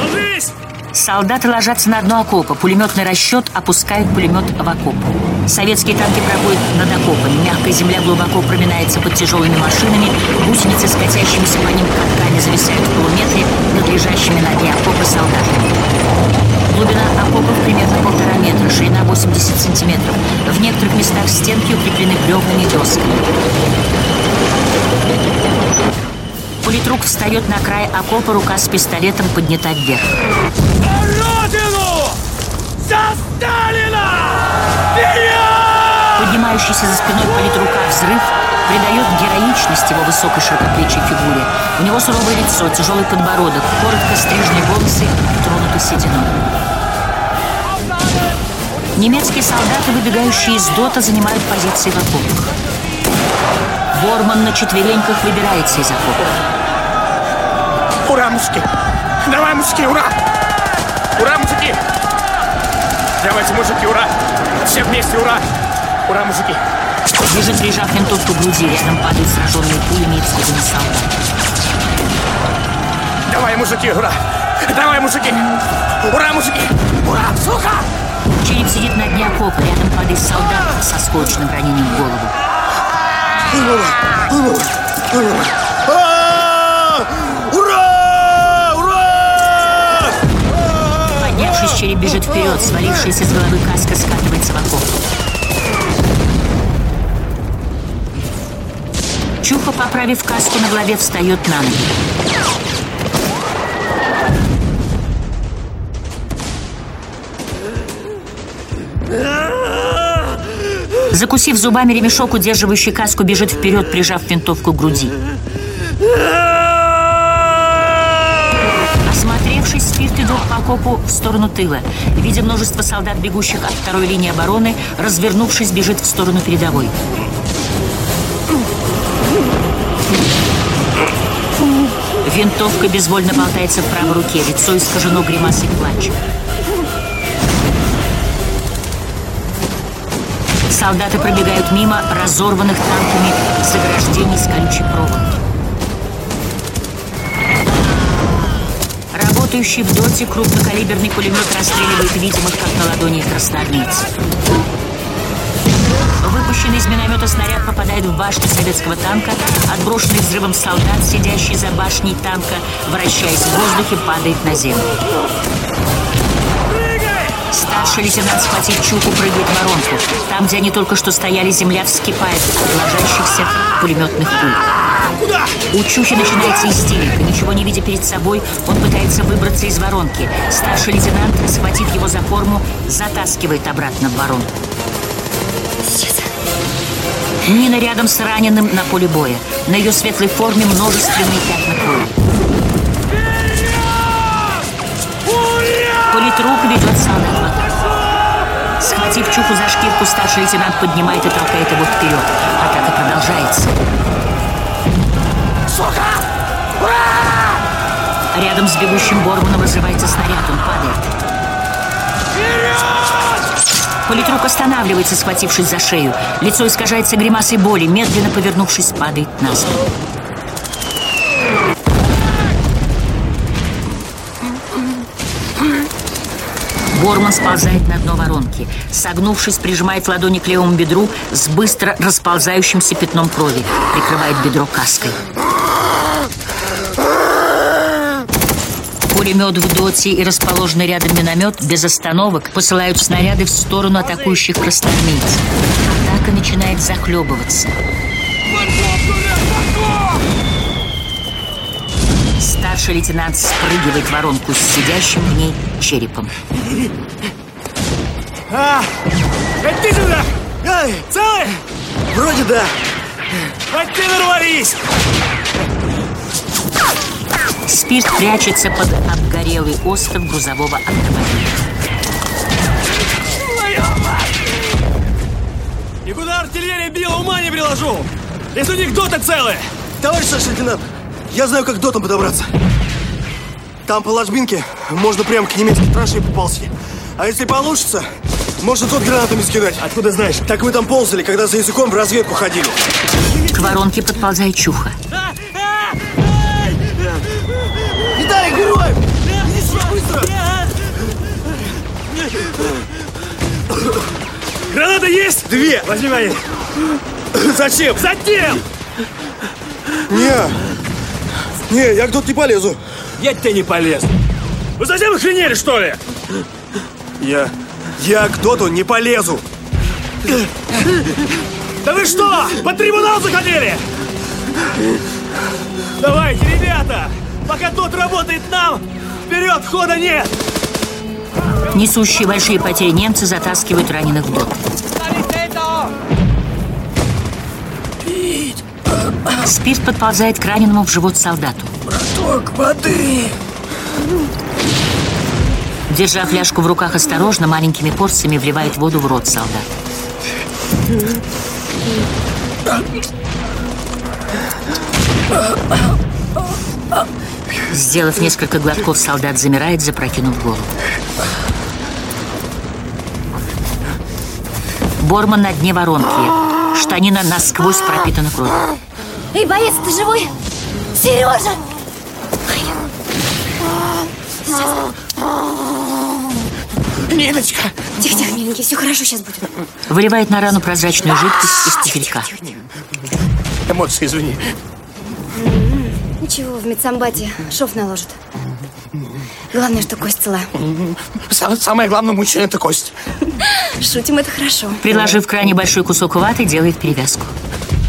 ложись! Солдаты ложатся на дно окопа. Пулеметный расчет опускает пулемет в окоп. Советские танки проходят над окопами. Мягкая земля глубоко проминается под тяжелыми машинами. Гусеницы, скатящимися по ним катками, зависают в полуметре над лежащими на дне окопа солдатами. Глубина окопов примерно полтора метра, ширина 80 сантиметров. В некоторых местах стенки укреплены бревнами и досками. Политрук встает на край окопа, рука с пистолетом поднята вверх. Родину! За Сталина! Вперед! Поднимающийся за спиной политрука взрыв придает героичность его высокой широкоплечей фигуре. У него суровое лицо, тяжелый подбородок, коротко стрижные волосы, тронуты сединой. Немецкие солдаты, выбегающие из дота, занимают позиции в окопах. Борман на четвереньках выбирается из окопа. Ура, мужики! Давай, мужики, ура! Ура, мужики! Давайте, мужики, ура! Все вместе, ура! Ура, мужики! Бежит, прижав винтовку к груди, рядом падают сраженные пулями и взглядами солдат. Давай, мужики, ура! Давай, мужики! Ура, мужики! Ура, сука! Череп сидит на дне окопа, рядом падает солдат со скотчным ранением в голову. Ура! Ура! Поднявшись, череп бежит вперед, свалившаяся с головы каска скатывается в окоп. Чуха, поправив каску на голове, встает на ноги. Закусив зубами ремешок, удерживающий каску, бежит вперед, прижав винтовку к груди. Осмотревшись, Спирт идет по окопу в сторону тыла. Видя множество солдат, бегущих от второй линии обороны, развернувшись, бежит в сторону передовой. Винтовка безвольно болтается в правой руке, лицо искажено гримасой плача. Солдаты пробегают мимо разорванных танками заграждений с колючей проволоки. Работающий в доте крупнокалиберный пулемет расстреливает видимых, как на ладони, красноармейцев. Выпущенный из миномета снаряд попадает в башню советского танка, отброшенный взрывом солдат, сидящий за башней танка, вращаясь в воздухе, падает на землю. Старший лейтенант, схватив чуку, прыгает в воронку. Там, где они только что стояли, земля вскипает от ложащихся пулеметных пуль. У Чухи начинается истерика. Ничего не видя перед собой, он пытается выбраться из воронки. Старший лейтенант, схватив его за форму, затаскивает обратно в воронку. Нина рядом с раненым на поле боя. На ее светлой форме множественные пятна крови. Политрук ведет атаку. Схватив Чуху за шкирку, старший лейтенант поднимает и толкает его вперед. Атака продолжается. Рядом с бегущим Борманом разрывается снаряд, он падает. Политрук останавливается, схватившись за шею. Лицо искажается гримасой боли, медленно повернувшись, падает на спину. Борман сползает на дно воронки. Согнувшись, прижимает ладони к левому бедру с быстро расползающимся пятном крови. Прикрывает бедро каской. Пулемет в доте и расположенный рядом миномет без остановок посылают снаряды в сторону атакующих красноармейцев. Атака начинает захлебываться. Старший лейтенант спрыгивает в воронку с сидящим в ней черепом. А! Это ты сюда! Эй, целый? Вроде да. Вот ты нарвались! Спирт прячется под обгорелый остров грузового автомобиля. И куда артиллерия била, ума не приложу! Если у них доты целые! Товарищ старший лейтенант, я знаю, как к дотам подобраться. Там по ложбинке можно прямо к немецкой траншеи поползти. А если получится, можно тот гранатами скидать. Откуда знаешь? Так мы там ползали, когда за языком в разведку ходили. К воронке подползает Чуха. Виталик, героев! Неси быстро! Граната есть? Две! Возьми мои. Зачем? Затем! Не, не, я к дот не полезу. Я тебе не полез. Вы совсем охренели, что ли? Я... Я к Доту не полезу! Да вы что, под трибунал заходили? Давайте, ребята! Пока тот работает нам, вперед, хода нет! Несущие большие потери немцы затаскивают раненых в дот. Спирт подползает к раненому в живот солдату. Браток, воды! Держа фляжку в руках осторожно, маленькими порциями вливает воду в рот солдат. Сделав несколько глотков, солдат замирает, запрокинув голову. Борман на дне воронки. Штанина насквозь пропитана кровью. Эй, боец, ты живой? Сережа! Ниночка! Тихо, тихо, миленький, все хорошо сейчас будет. Выливает на рану прозрачную жидкость из туфелька. Эмоции, извини. Ничего, в медсамбате шов наложат. Главное, что кость цела. Сам- Самое главное мужчин это кость. Шутим, это хорошо. Приложив к ране большой кусок ваты, делает перевязку.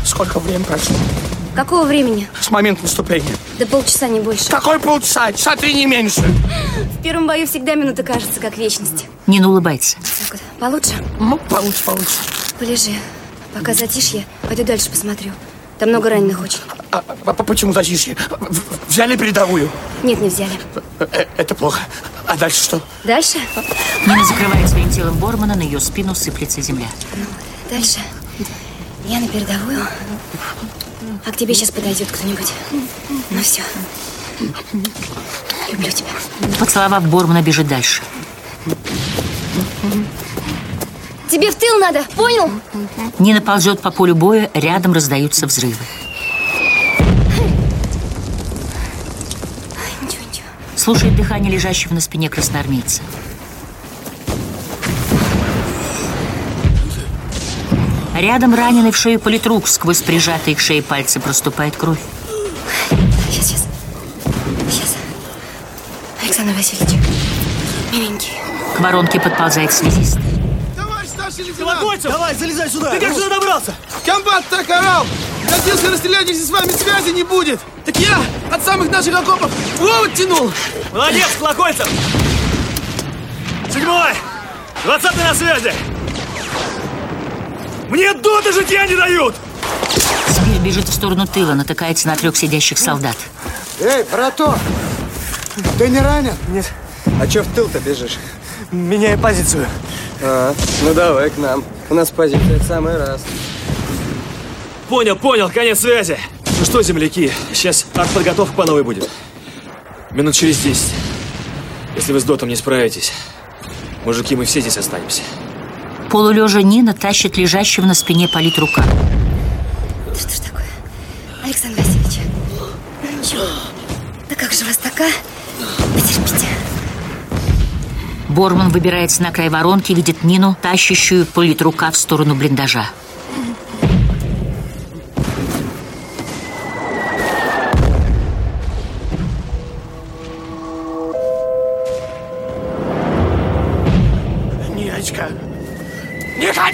Сколько времени прошло? Какого времени? С момента наступления. Да полчаса, не больше. Какой полчаса? Часа три не меньше. В первом бою всегда минута кажется, как вечность. Нина улыбается. Так вот, получше? Ну, получше, получше. Полежи. Пока затишье, пойду дальше посмотрю. Там много раненых очень. А, а почему затишье? Взяли передовую. Нет, не взяли. Э, Это плохо. А дальше что? Дальше? Нина закрывает своим телом Бормана, на ее спину сыплется земля. Дальше. Я на передовую. А к тебе сейчас подойдет кто-нибудь. Ну все. Люблю тебя. Поцеловав Бормана, бежит дальше. Тебе в тыл надо, понял? Нина ползет по полю боя, рядом раздаются взрывы. Слушает дыхание лежащего на спине красноармейца. Рядом раненый в шею политрук, сквозь прижатые к шее пальцы проступает кровь. Сейчас, сейчас. Сейчас. Александр Васильевич. Миленький. К воронке подползает связист. Товарищ старший лейтенант! Колокольцев! Давай, залезай сюда! Ты как сюда добрался? Комбат так орал! Надеялся расстрелять, если с вами связи не будет! Так я от самых наших окопов провод тянул! Молодец, Колокольцев! Седьмой! Двадцатый на связи! Мне доты житья не дают! Спир бежит в сторону тыла, натыкается на трех сидящих солдат. Эй, браток! Ты не ранен? Нет. А чё в тыл-то бежишь? Меняй позицию. А, ну давай к нам. У нас позиция в самый раз. Понял, понял, конец связи. Ну что, земляки, сейчас артподготовка по новой будет. Минут через 10. Если вы с дотом не справитесь, мужики, мы все здесь останемся. Полулежа Нина тащит лежащего на спине политрука. Да что ж такое? Александр Васильевич. Ну ничего. Да как же вас така? Потерпите. Борман выбирается на край воронки и видит Нину, тащащую политрука в сторону блиндажа.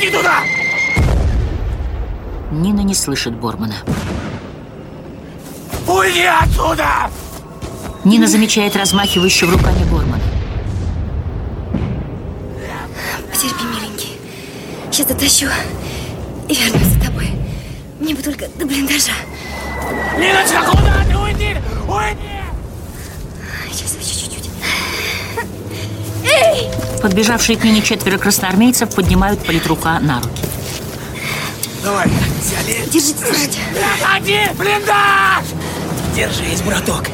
Ходи туда! Нина не слышит Бормана. Уйди отсюда! Нина замечает размахивающего руками Бормана. Потерпи, миленький. Сейчас дотащу и вернусь за тобой. Мне бы только до блиндажа. Ниночка, куда ты уйди? Уйди! Сейчас еще чуть-чуть. Эй! Подбежавшие к Нине четверо красноармейцев поднимают политрука на руки. Давай, взяли. Держите, держите. Не ходи, блиндаж! Держись, браток.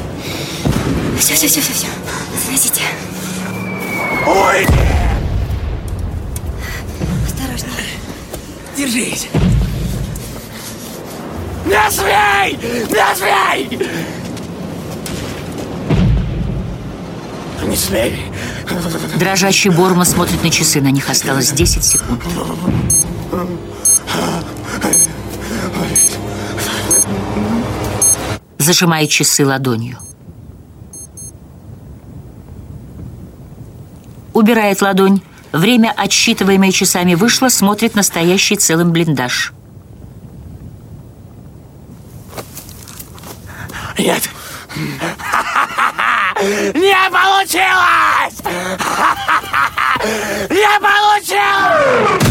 Все, все, все, все, все. Заносите. Уйди! Осторожнее. Держись! Не смей! Не смей! Не смей! Дрожащий Борман смотрит на часы, на них осталось 10 секунд. Зажимает часы ладонью. Убирает ладонь, Время, отсчитываемое часами, вышло, смотрит настоящий целым блиндаж. Нет. (laughs) Не получилось! (laughs) Не получилось!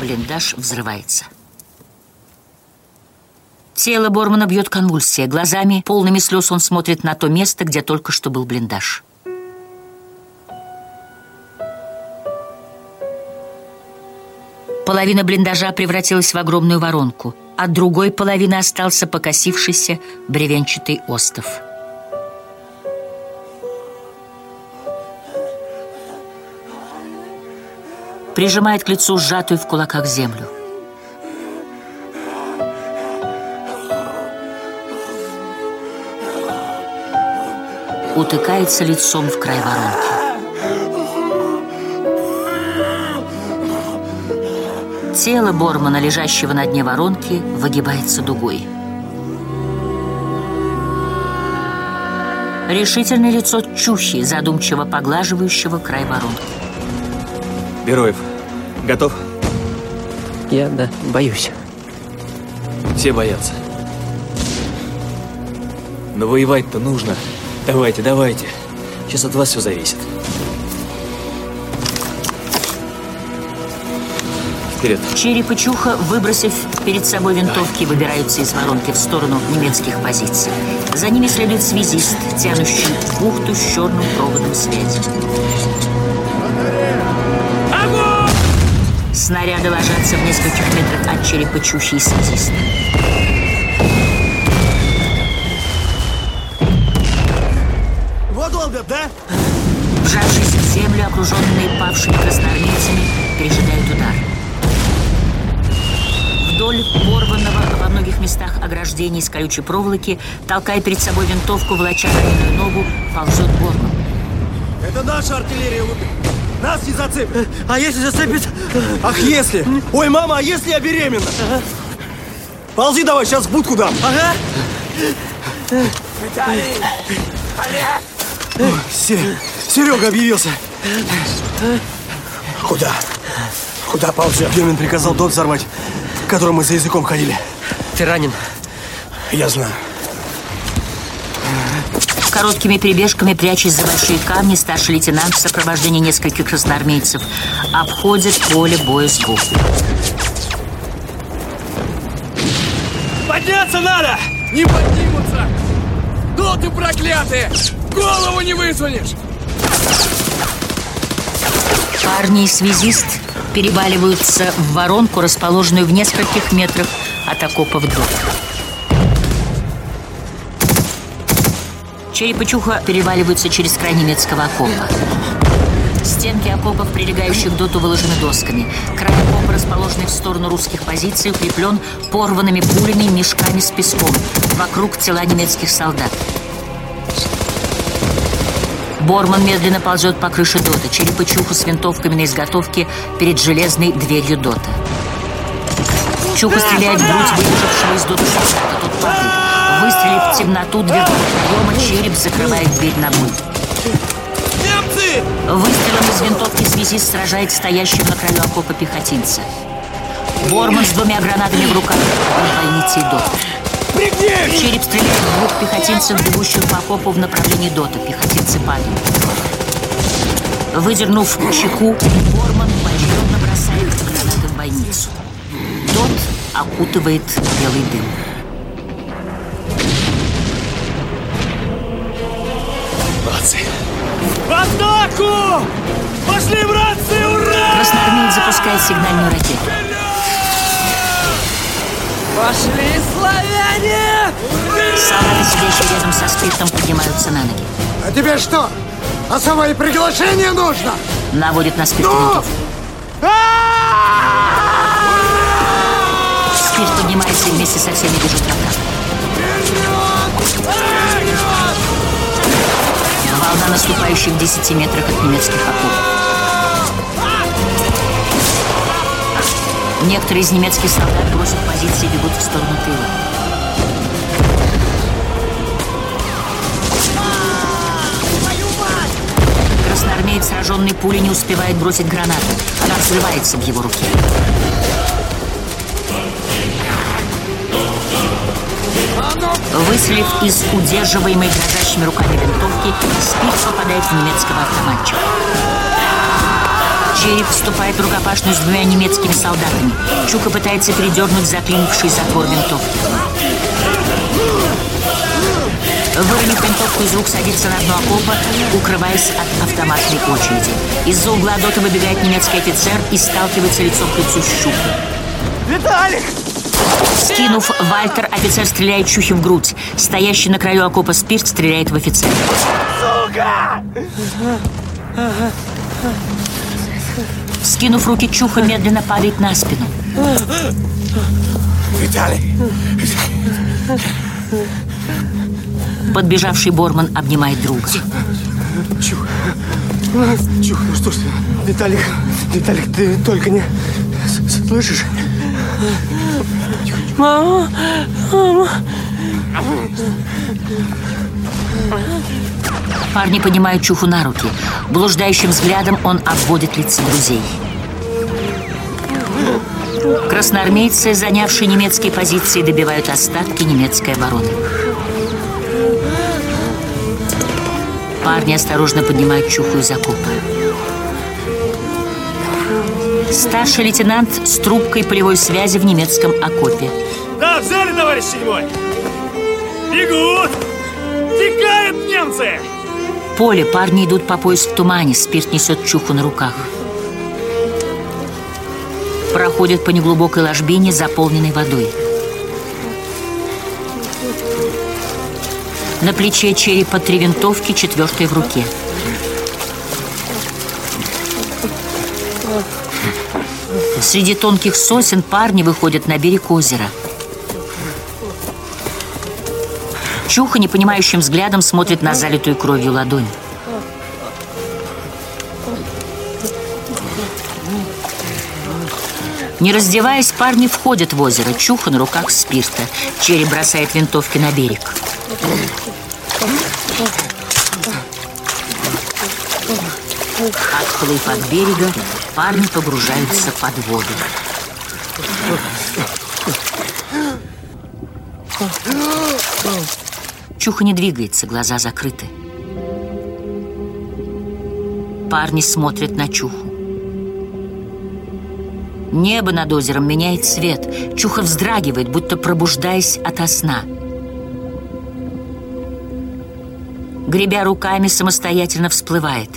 Блиндаж взрывается. Тело Бормана бьет конвульсия. Глазами, полными слез, он смотрит на то место, где только что был блиндаж. Половина блиндажа превратилась в огромную воронку. От другой половины остался покосившийся бревенчатый остов. Прижимает к лицу сжатую в кулаках землю. Утыкается лицом в край воронки. Тело Бормана, лежащего на дне воронки, выгибается дугой. Решительное лицо Чухи, задумчиво поглаживающего край воронки. Бероев, готов? Я, да, боюсь. Все боятся. Но воевать-то нужно. Давайте, давайте. Сейчас от вас все зависит. Вперед. Череп и Чуха, выбросив перед собой винтовки, выбираются из воронки в сторону немецких позиций. За ними следует связист, тянущий бухту с черным проводом связи. Снаряды ложатся в нескольких метрах от черепа Чухи и связиста. Вот долбят, да? Вжавшись в землю, окруженные павшими красноармейцами, пережидают удар. Вдоль порванного во многих местах ограждений из колючей проволоки, толкая перед собой винтовку, волоча раненую ногу, ползет Борман. Это наша артиллерия лупит. Нас не зацепит. А если зацепит? Ах, если? Ой, мама, а если я беременна? Ползи давай, сейчас в будку дам. Ага. Серега объявился. Куда? Куда ползет? Демин приказал дот взорвать, в котором мы за языком ходили. Ты ранен. Я знаю. Короткими перебежками, прячась за большие камни, старший лейтенант в сопровождении нескольких красноармейцев обходит поле боя сбоку. Подняться надо! Не поднимутся! Доты проклятые! Голову не высунешь! Парни и связист переваливаются в воронку, расположенную в нескольких метрах от окопов дот. Череп и Чуха переваливаются через край немецкого окопа. Стенки окопов, прилегающих к доту, выложены досками. Край окопа, расположенный в сторону русских позиций, укреплен порванными пулями мешками с песком. Вокруг тела немецких солдат. Борман медленно ползет по крыше дота. Череп и Чуха с винтовками на изготовке перед железной дверью дота. Чуха стреляет в грудь выбежавшего из дота солдата. Тот падает. Выстрелив в темноту дверного проема, череп закрывает дверь ногой. Выстрелом из винтовки связист сражает стоящего на краю окопа пехотинца. Борман с двумя гранатами в руках от бойницы и дота. Череп стреляет в двух пехотинцев, бегущих по окопу в направлении дота. Пехотинцы падают. Выдернув чеку, Борман поочередно бросает гранаты в бойницу. Дот окутывает белый дым. Молодцы! В атаку! Пошли, братцы, ура! Красноармеец запускает сигнальную ракету. Пошли, славяне! Солдаты, сидящие рядом со спиртом, поднимаются на ноги. А тебе что? Особое приглашение нужно? Наводит на спирт винтовку. Спирт поднимается и вместе со всеми бежит в атаку. Волна наступающих в 10 метрах от немецких окопов. Некоторые из немецких солдат бросив позиции бегут в сторону тыла. Красноармеец, сраженный пулей, не успевает бросить гранату. Она взрывается в его руке. Выслив из удерживаемой дрожащими руками винтовки, спирт попадает в немецкого автоматчика. Череп вступает в рукопашную с двумя немецкими солдатами. Чука пытается передернуть заклинивший затвор винтовки. Выронив винтовку из рук, садится на дно окопа, укрываясь от автоматной очереди. Из-за угла Дота выбегает немецкий офицер и сталкивается лицом к лицу с Чукой. Виталик! Скинув Вальтер, офицер стреляет Чухи в грудь. Стоящий на краю окопа Спирт стреляет в офицера. Сука! Скинув руки, Чуха медленно падает на спину. Виталий! Подбежавший Борман обнимает друга. Чух. Чух, ну что ж ты, Виталик, Виталик, ты только не... Слышишь? Мама! Мама! Парни поднимают Чуху на руки. Блуждающим взглядом он обводит лица друзей. Красноармейцы, занявшие немецкие позиции, добивают остатки немецкой обороны. Парни осторожно поднимают Чуху из окопа. Старший лейтенант с трубкой полевой связи в немецком окопе. Да, взяли, товарищ седьмой! Бегут! Текают немцы! Поле парни идут по пояс в тумане, спирт несет Чуху на руках. Проходят по неглубокой ложбине, заполненной водой. На плече черепа три винтовки, четвертая в руке. Среди тонких сосен парни выходят на берег озера. Чуха непонимающим взглядом смотрит на залитую кровью ладонь. Не раздеваясь, парни входят в озеро. Чуха на руках спирта. Черри бросает винтовки на берег. Отплыв от берега, парни погружаются под воду. Чуха не двигается, глаза закрыты. Парни смотрят на Чуху. Небо над озером меняет цвет. Чуха вздрагивает, будто пробуждаясь ото сна. Гребя руками, самостоятельно всплывает.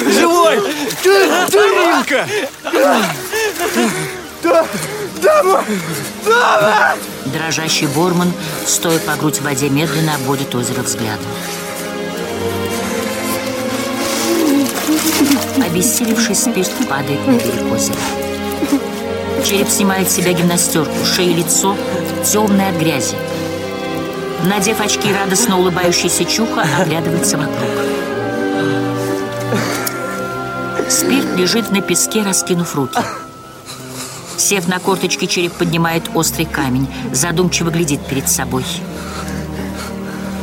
Живой! Дуринка! Да, Дама! Дама! Дрожащий Борман, стоя по грудь в воде, медленно обводит озеро взглядом. Обессилевший спирт падает на берег озера. Череп снимает с себя гимнастерку, шея и лицо темное от грязи. Надев очки, радостно улыбающийся Чуха оглядывается вокруг. Спирт лежит на песке, раскинув руки. Сев на корточки, череп поднимает острый камень, задумчиво глядит перед собой.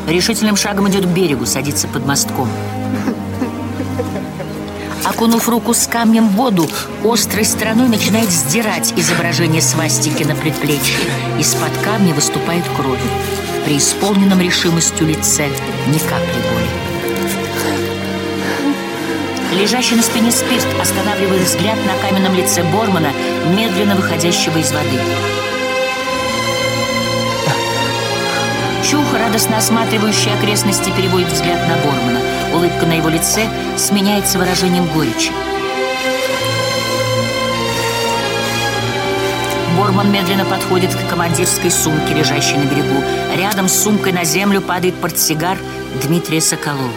Решительным шагом идет к берегу, садится под мостком. Окунув руку с камнем в воду, острой стороной начинает сдирать изображение свастики на предплечье. Из-под камня выступает кровь. При исполненном решимостью лице ни капли боли. Лежащий на спине спирт останавливает взгляд на каменном лице Бормана, медленно выходящего из воды. Чух, радостно осматривающий окрестности, переводит взгляд на Бормана. Улыбка на его лице сменяется выражением горечи. Борман медленно подходит к командирской сумке, лежащей на берегу. Рядом с сумкой на землю падает портсигар Дмитрия Соколова.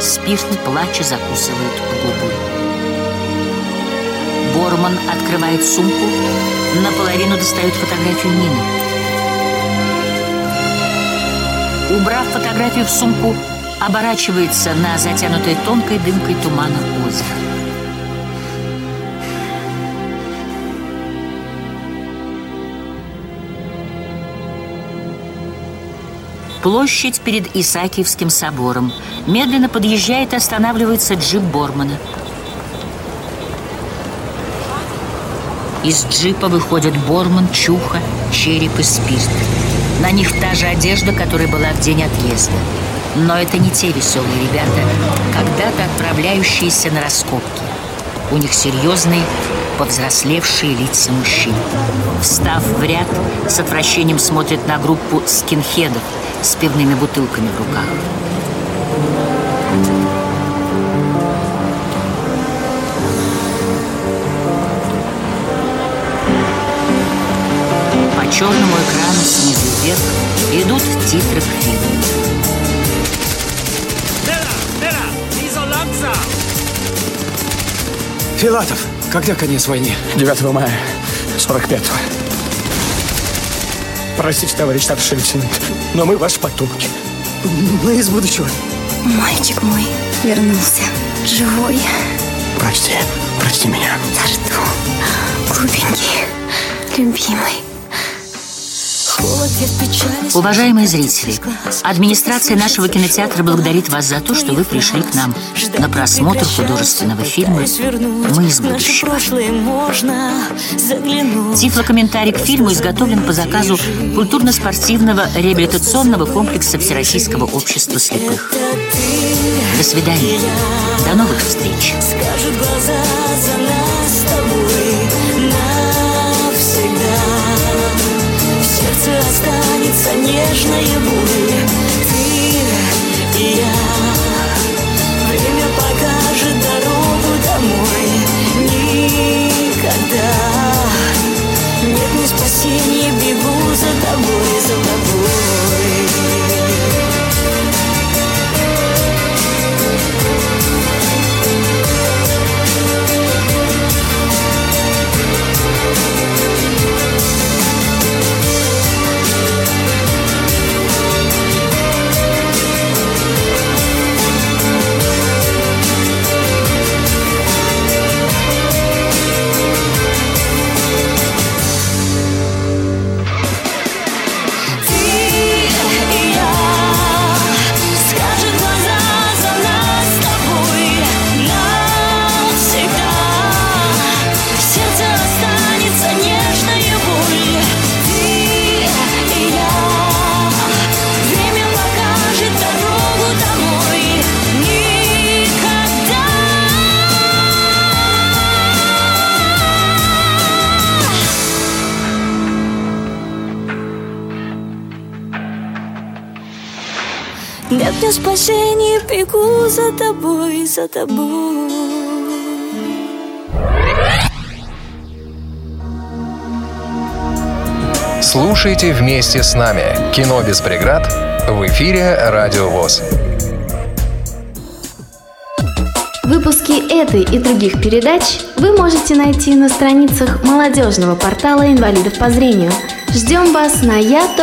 Спирт, плача, закусывает губы. Борман открывает сумку, наполовину достает фотографию Нины. Убрав фотографию в сумку, оборачивается на затянутое тонкой дымкой тумана озеро. Площадь перед Исаакиевским собором. Медленно подъезжает и останавливается джип Бормана. Из джипа выходят Борман, Чуха, Череп и Спирт. На них та же одежда, которая была в день отъезда. Но это не те веселые ребята, когда-то отправляющиеся на раскопки. У них серьезные, повзрослевшие лица мужчин. Встав в ряд, с отвращением смотрят на группу скинхедов с пивными бутылками в руках. По черному экрану снизу вверх идут титры к фильму. Филатов, когда конец войны? 9 мая 45-го. Простите, товарищ старший лейтенант, но мы ваши потомки. Мы из будущего. Мальчик мой вернулся. Живой. Прости, прости меня. За что? Глупенький, любимый. Уважаемые зрители, администрация нашего кинотеатра благодарит вас за то, что вы пришли к нам на просмотр художественного фильма «Мы из будущего». Тифлокомментарий к фильму изготовлен по заказу культурно-спортивного реабилитационного комплекса Всероссийского общества слепых. До свидания. До новых встреч. Скажут глаза за нас с тобой навсегда. В сердце останется нежная боль. Ты и я. Бегу за тобой, Спасения, бегу за тобой, за тобой. Слушайте вместе с нами «Кино без преград» в эфире «Радио ВОЗ». Выпуски этой и других передач вы можете найти на страницах молодежного портала инвалидов по зрению. Ждем вас на я.ксрк.ру.